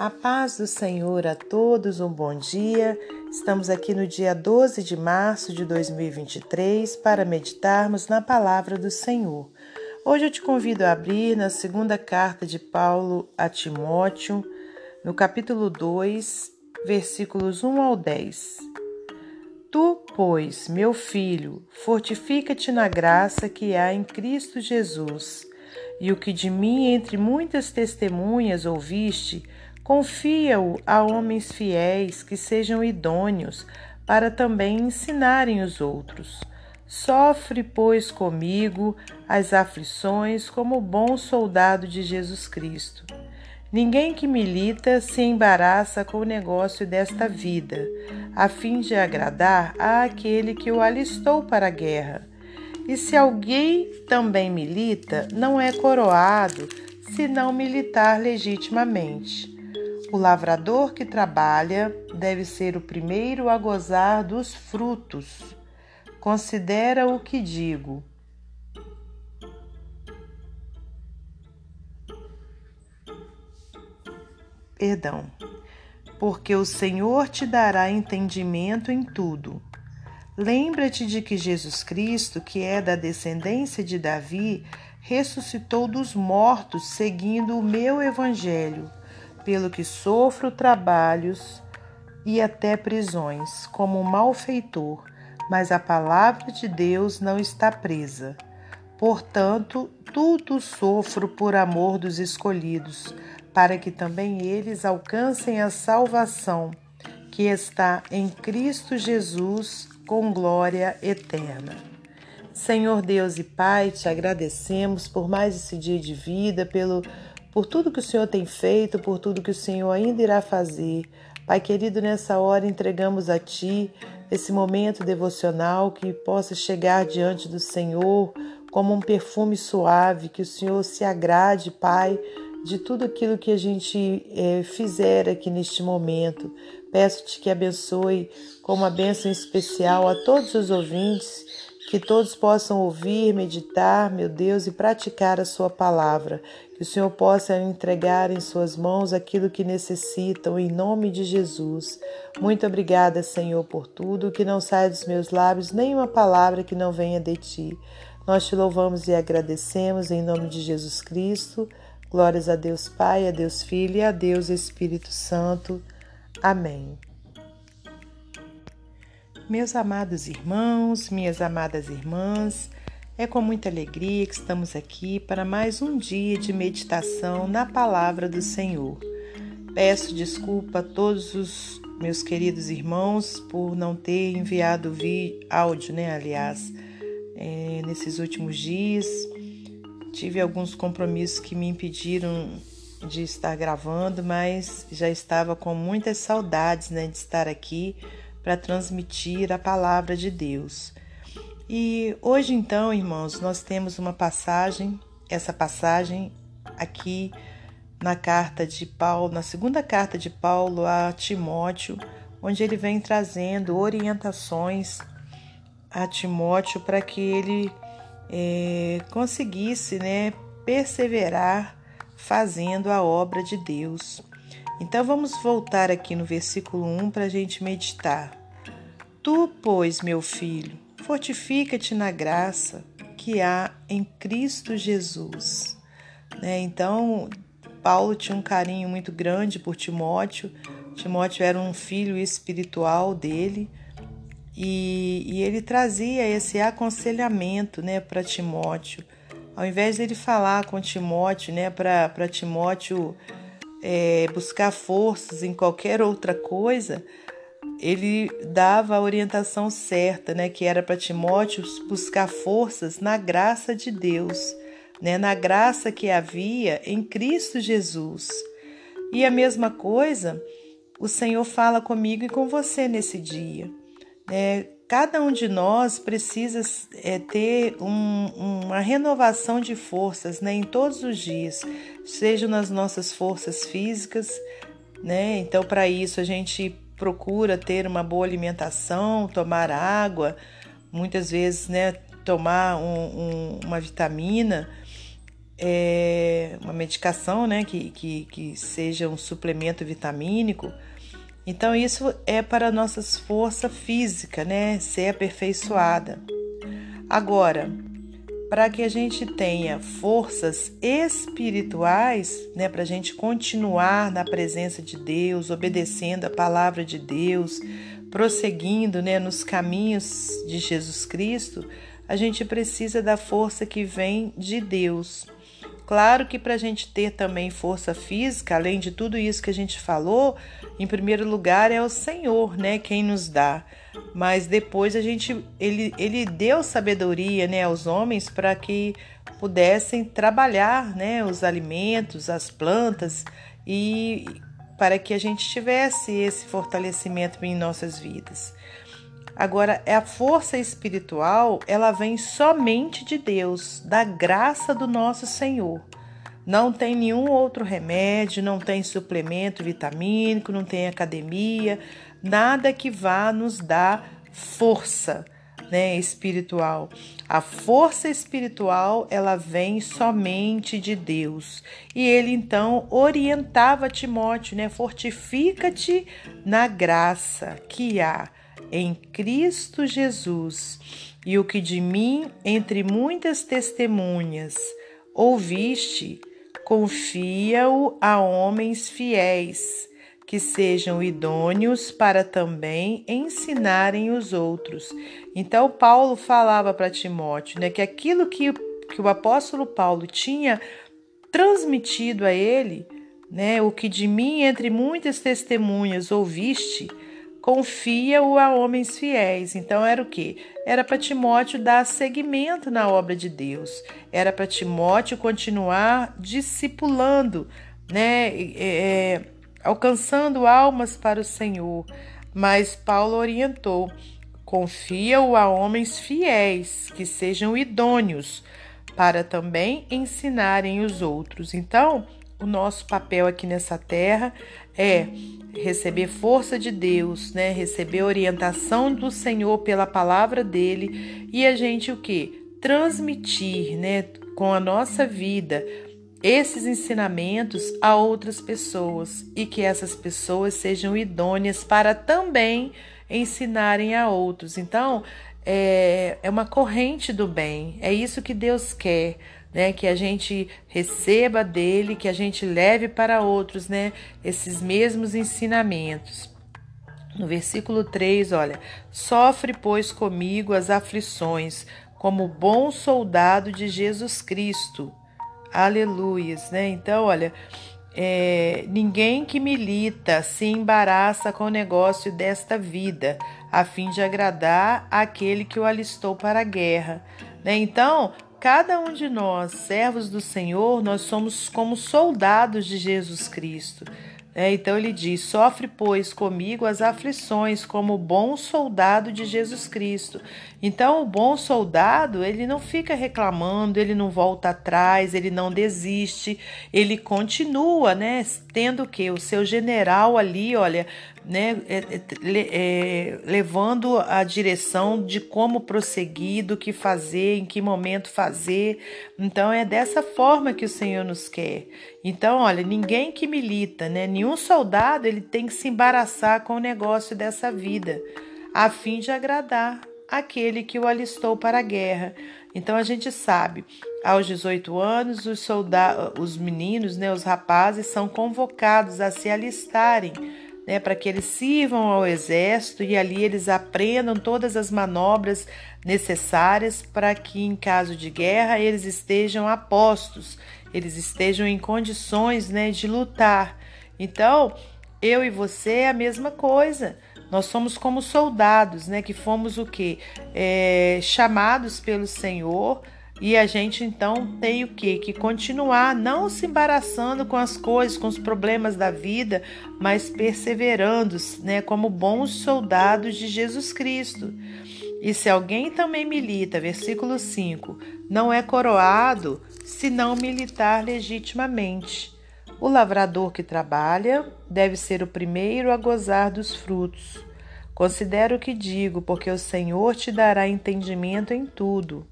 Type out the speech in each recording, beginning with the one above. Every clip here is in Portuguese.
A paz do Senhor a todos, um bom dia. Estamos aqui no dia 12 de março de 2023 para meditarmos na palavra do Senhor. Hoje eu te convido a abrir na segunda carta de Paulo a Timóteo, no capítulo 2, versículos 1 ao 10. Tu, pois, meu filho, fortifica-te na graça que há em Cristo Jesus, e o que de mim entre muitas testemunhas ouviste, Confia-o a homens fiéis que sejam idôneos para também ensinarem os outros. Sofre, pois, comigo as aflições como bom soldado de Jesus Cristo. Ninguém que milita se embaraça com o negócio desta vida, a fim de agradar àquele que o alistou para a guerra. E se alguém também milita, não é coroado se não militar legitimamente. O lavrador que trabalha deve ser o primeiro a gozar dos frutos. Considera o que digo. Perdão. Porque o Senhor te dará entendimento em tudo. Lembra-te de que Jesus Cristo, que é da descendência de Davi, ressuscitou dos mortos seguindo o meu evangelho pelo que sofro trabalhos e até prisões, como malfeitor, mas a palavra de Deus não está presa. Portanto, tudo sofro por amor dos escolhidos, para que também eles alcancem a salvação que está em Cristo Jesus com glória eterna. Senhor Deus e Pai, te agradecemos por mais esse dia de vida, pelo por tudo que o Senhor tem feito, por tudo que o Senhor ainda irá fazer. Pai querido, nessa hora entregamos a Ti esse momento devocional que possa chegar diante do Senhor como um perfume suave, que o Senhor se agrade, Pai, de tudo aquilo que a gente é, fizer aqui neste momento. Peço-te que abençoe com uma bênção especial a todos os ouvintes que todos possam ouvir, meditar, meu Deus, e praticar a Sua palavra. Que o Senhor possa entregar em Suas mãos aquilo que necessitam, em nome de Jesus. Muito obrigada, Senhor, por tudo. Que não saia dos meus lábios nenhuma palavra que não venha de Ti. Nós te louvamos e agradecemos em nome de Jesus Cristo. Glórias a Deus Pai, a Deus Filho e a Deus Espírito Santo. Amém. Meus amados irmãos, minhas amadas irmãs, é com muita alegria que estamos aqui para mais um dia de meditação na palavra do Senhor. Peço desculpa a todos os meus queridos irmãos por não ter enviado vi áudio, né? Aliás, é, nesses últimos dias tive alguns compromissos que me impediram de estar gravando, mas já estava com muitas saudades, né, de estar aqui para transmitir a palavra de Deus. E hoje, então, irmãos, nós temos uma passagem, essa passagem aqui na carta de Paulo, na segunda carta de Paulo a Timóteo, onde ele vem trazendo orientações a Timóteo para que ele é, conseguisse né, perseverar fazendo a obra de Deus. Então vamos voltar aqui no versículo 1 para a gente meditar. Tu, pois, meu filho, fortifica-te na graça que há em Cristo Jesus. Né? Então, Paulo tinha um carinho muito grande por Timóteo. Timóteo era um filho espiritual dele e, e ele trazia esse aconselhamento né, para Timóteo. Ao invés dele falar com Timóteo, né, para Timóteo é, buscar forças em qualquer outra coisa, ele dava a orientação certa, né, que era para Timóteo buscar forças na graça de Deus, né, na graça que havia em Cristo Jesus. E a mesma coisa, o Senhor fala comigo e com você nesse dia. Né? Cada um de nós precisa é, ter um, uma renovação de forças né, em todos os dias, seja nas nossas forças físicas, né? Então, para isso, a gente procura ter uma boa alimentação, tomar água, muitas vezes, né, tomar um, um, uma vitamina é, uma medicação, né, que, que, que seja um suplemento vitamínico. Então, isso é para nossas forças física, né, ser aperfeiçoada. Agora, para que a gente tenha forças espirituais, né, para a gente continuar na presença de Deus, obedecendo a palavra de Deus, prosseguindo né, nos caminhos de Jesus Cristo, a gente precisa da força que vem de Deus. Claro que para a gente ter também força física, além de tudo isso que a gente falou, em primeiro lugar é o Senhor, né, quem nos dá. Mas depois a gente, ele, ele deu sabedoria, né, aos homens para que pudessem trabalhar, né, os alimentos, as plantas e para que a gente tivesse esse fortalecimento em nossas vidas. Agora, a força espiritual, ela vem somente de Deus, da graça do nosso Senhor. Não tem nenhum outro remédio, não tem suplemento vitamínico, não tem academia, nada que vá nos dar força, né, espiritual. A força espiritual, ela vem somente de Deus. E ele então orientava Timóteo, né, fortifica-te na graça que há em Cristo Jesus, e o que de mim, entre muitas testemunhas, ouviste, confia-o a homens fiéis, que sejam idôneos para também ensinarem os outros. Então, Paulo falava para Timóteo né, que aquilo que, que o apóstolo Paulo tinha transmitido a ele, né, o que de mim, entre muitas testemunhas, ouviste, confia-o a homens fiéis. Então era o que? Era para Timóteo dar seguimento na obra de Deus. Era para Timóteo continuar discipulando, né? É, alcançando almas para o Senhor. Mas Paulo orientou: confia-o a homens fiéis, que sejam idôneos, para também ensinarem os outros. Então, o nosso papel aqui nessa terra é receber força de Deus, né? Receber orientação do Senhor pela palavra dele e a gente o que? Transmitir, né, com a nossa vida esses ensinamentos a outras pessoas e que essas pessoas sejam idôneas para também ensinarem a outros. Então, é, é uma corrente do bem, é isso que Deus quer né? Que a gente receba dele, que a gente leve para outros, né? Esses mesmos ensinamentos. No versículo 3, olha: Sofre, pois, comigo as aflições, como bom soldado de Jesus Cristo. Aleluias, né? Então, olha, é, ninguém que milita se embaraça com o negócio desta vida, a fim de agradar aquele que o alistou para a guerra. Né? Então, Cada um de nós, servos do Senhor, nós somos como soldados de Jesus Cristo. É, então ele diz: sofre, pois, comigo as aflições, como bom soldado de Jesus Cristo. Então, o bom soldado, ele não fica reclamando, ele não volta atrás, ele não desiste, ele continua, né? Tendo que? O seu general ali, olha, né? É, é, é, levando a direção de como prosseguir, do que fazer, em que momento fazer. Então, é dessa forma que o Senhor nos quer. Então, olha, ninguém que milita, né? Nenhum soldado, ele tem que se embaraçar com o negócio dessa vida, a fim de agradar aquele que o alistou para a guerra. Então a gente sabe, aos 18 anos, os soldados, os meninos, né, os rapazes são convocados a se alistarem, né, para que eles sirvam ao exército e ali eles aprendam todas as manobras necessárias para que em caso de guerra eles estejam a postos, eles estejam em condições, né, de lutar. Então, eu e você é a mesma coisa. Nós somos como soldados, né? Que fomos o que? É, chamados pelo Senhor. E a gente então tem o que? Que continuar não se embaraçando com as coisas, com os problemas da vida, mas perseverando, né? Como bons soldados de Jesus Cristo. E se alguém também milita, versículo 5, não é coroado se não militar legitimamente. O lavrador que trabalha deve ser o primeiro a gozar dos frutos. Considera o que digo, porque o Senhor te dará entendimento em tudo.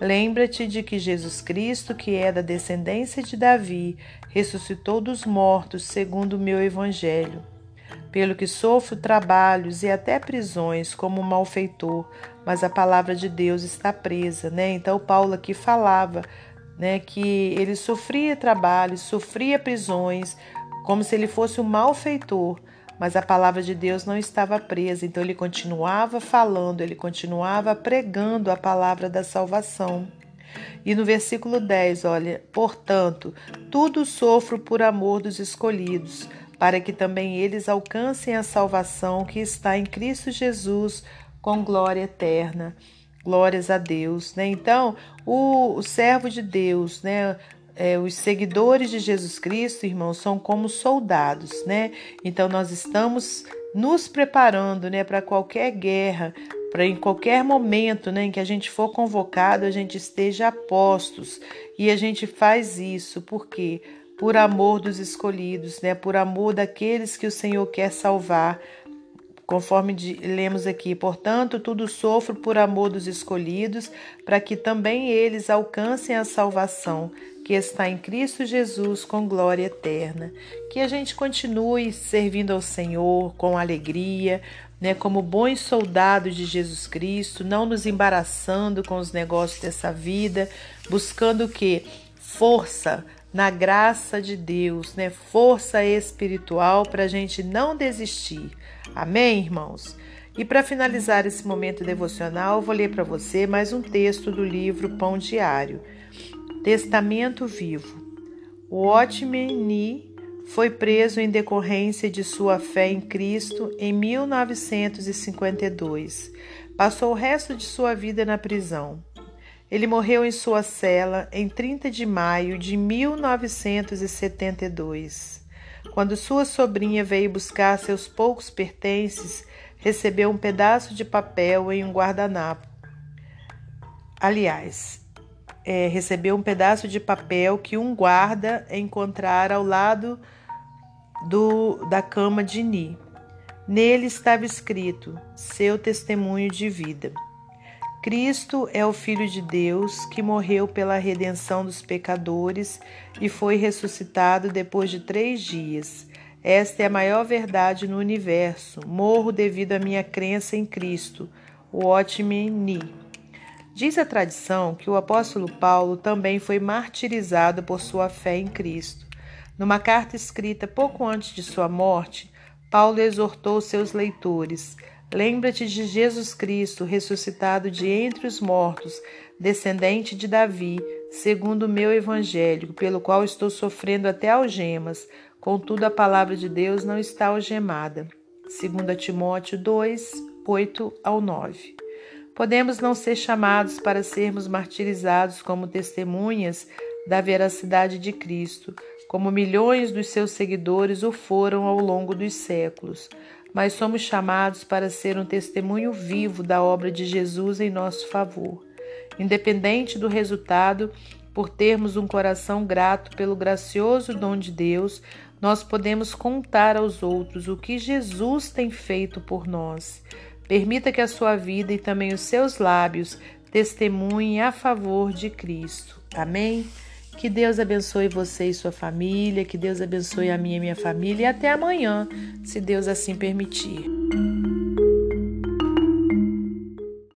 Lembra-te de que Jesus Cristo, que é da descendência de Davi, ressuscitou dos mortos, segundo o meu evangelho. Pelo que sofro trabalhos e até prisões como malfeitor, mas a palavra de Deus está presa, né? Então Paulo aqui falava, né, que ele sofria trabalhos, sofria prisões, como se ele fosse um malfeitor, mas a palavra de Deus não estava presa, então ele continuava falando, ele continuava pregando a palavra da salvação. E no versículo 10, olha, portanto, tudo sofro por amor dos escolhidos, para que também eles alcancem a salvação que está em Cristo Jesus com glória eterna. Glórias a Deus, né? Então, o, o servo de Deus, né? É, os seguidores de Jesus Cristo, irmãos, são como soldados, né? Então nós estamos nos preparando, né, para qualquer guerra, para em qualquer momento, né, em que a gente for convocado, a gente esteja a postos. E a gente faz isso porque por amor dos escolhidos, né, por amor daqueles que o Senhor quer salvar, Conforme lemos aqui, portanto, tudo sofro por amor dos escolhidos, para que também eles alcancem a salvação que está em Cristo Jesus com glória eterna. Que a gente continue servindo ao Senhor com alegria, né, como bons soldados de Jesus Cristo, não nos embaraçando com os negócios dessa vida, buscando o que? Força na graça de Deus, né? Força espiritual para a gente não desistir. Amém, irmãos? E para finalizar esse momento devocional, vou ler para você mais um texto do livro Pão Diário. Testamento Vivo. O Otmeni foi preso em decorrência de sua fé em Cristo em 1952. Passou o resto de sua vida na prisão. Ele morreu em sua cela em 30 de maio de 1972. Quando sua sobrinha veio buscar seus poucos pertences, recebeu um pedaço de papel em um guardanapo. Aliás, é, recebeu um pedaço de papel que um guarda encontrara ao lado do, da cama de Ni. Nele estava escrito: Seu testemunho de vida. Cristo é o Filho de Deus que morreu pela redenção dos pecadores e foi ressuscitado depois de três dias. Esta é a maior verdade no universo. Morro devido à minha crença em Cristo. O Otmeni. Diz a tradição que o apóstolo Paulo também foi martirizado por sua fé em Cristo. Numa carta escrita pouco antes de sua morte, Paulo exortou seus leitores Lembra-te de Jesus Cristo, ressuscitado de entre os mortos, descendente de Davi, segundo o meu evangelho, pelo qual estou sofrendo até algemas. Contudo, a palavra de Deus não está algemada. 2 Timóteo 2, 8 ao 9. Podemos não ser chamados para sermos martirizados como testemunhas da veracidade de Cristo, como milhões dos seus seguidores o foram ao longo dos séculos mas somos chamados para ser um testemunho vivo da obra de Jesus em nosso favor. Independente do resultado, por termos um coração grato pelo gracioso dom de Deus, nós podemos contar aos outros o que Jesus tem feito por nós. Permita que a sua vida e também os seus lábios testemunhem a favor de Cristo. Amém? Que Deus abençoe você e sua família, que Deus abençoe a minha e minha família e até amanhã, se Deus assim permitir.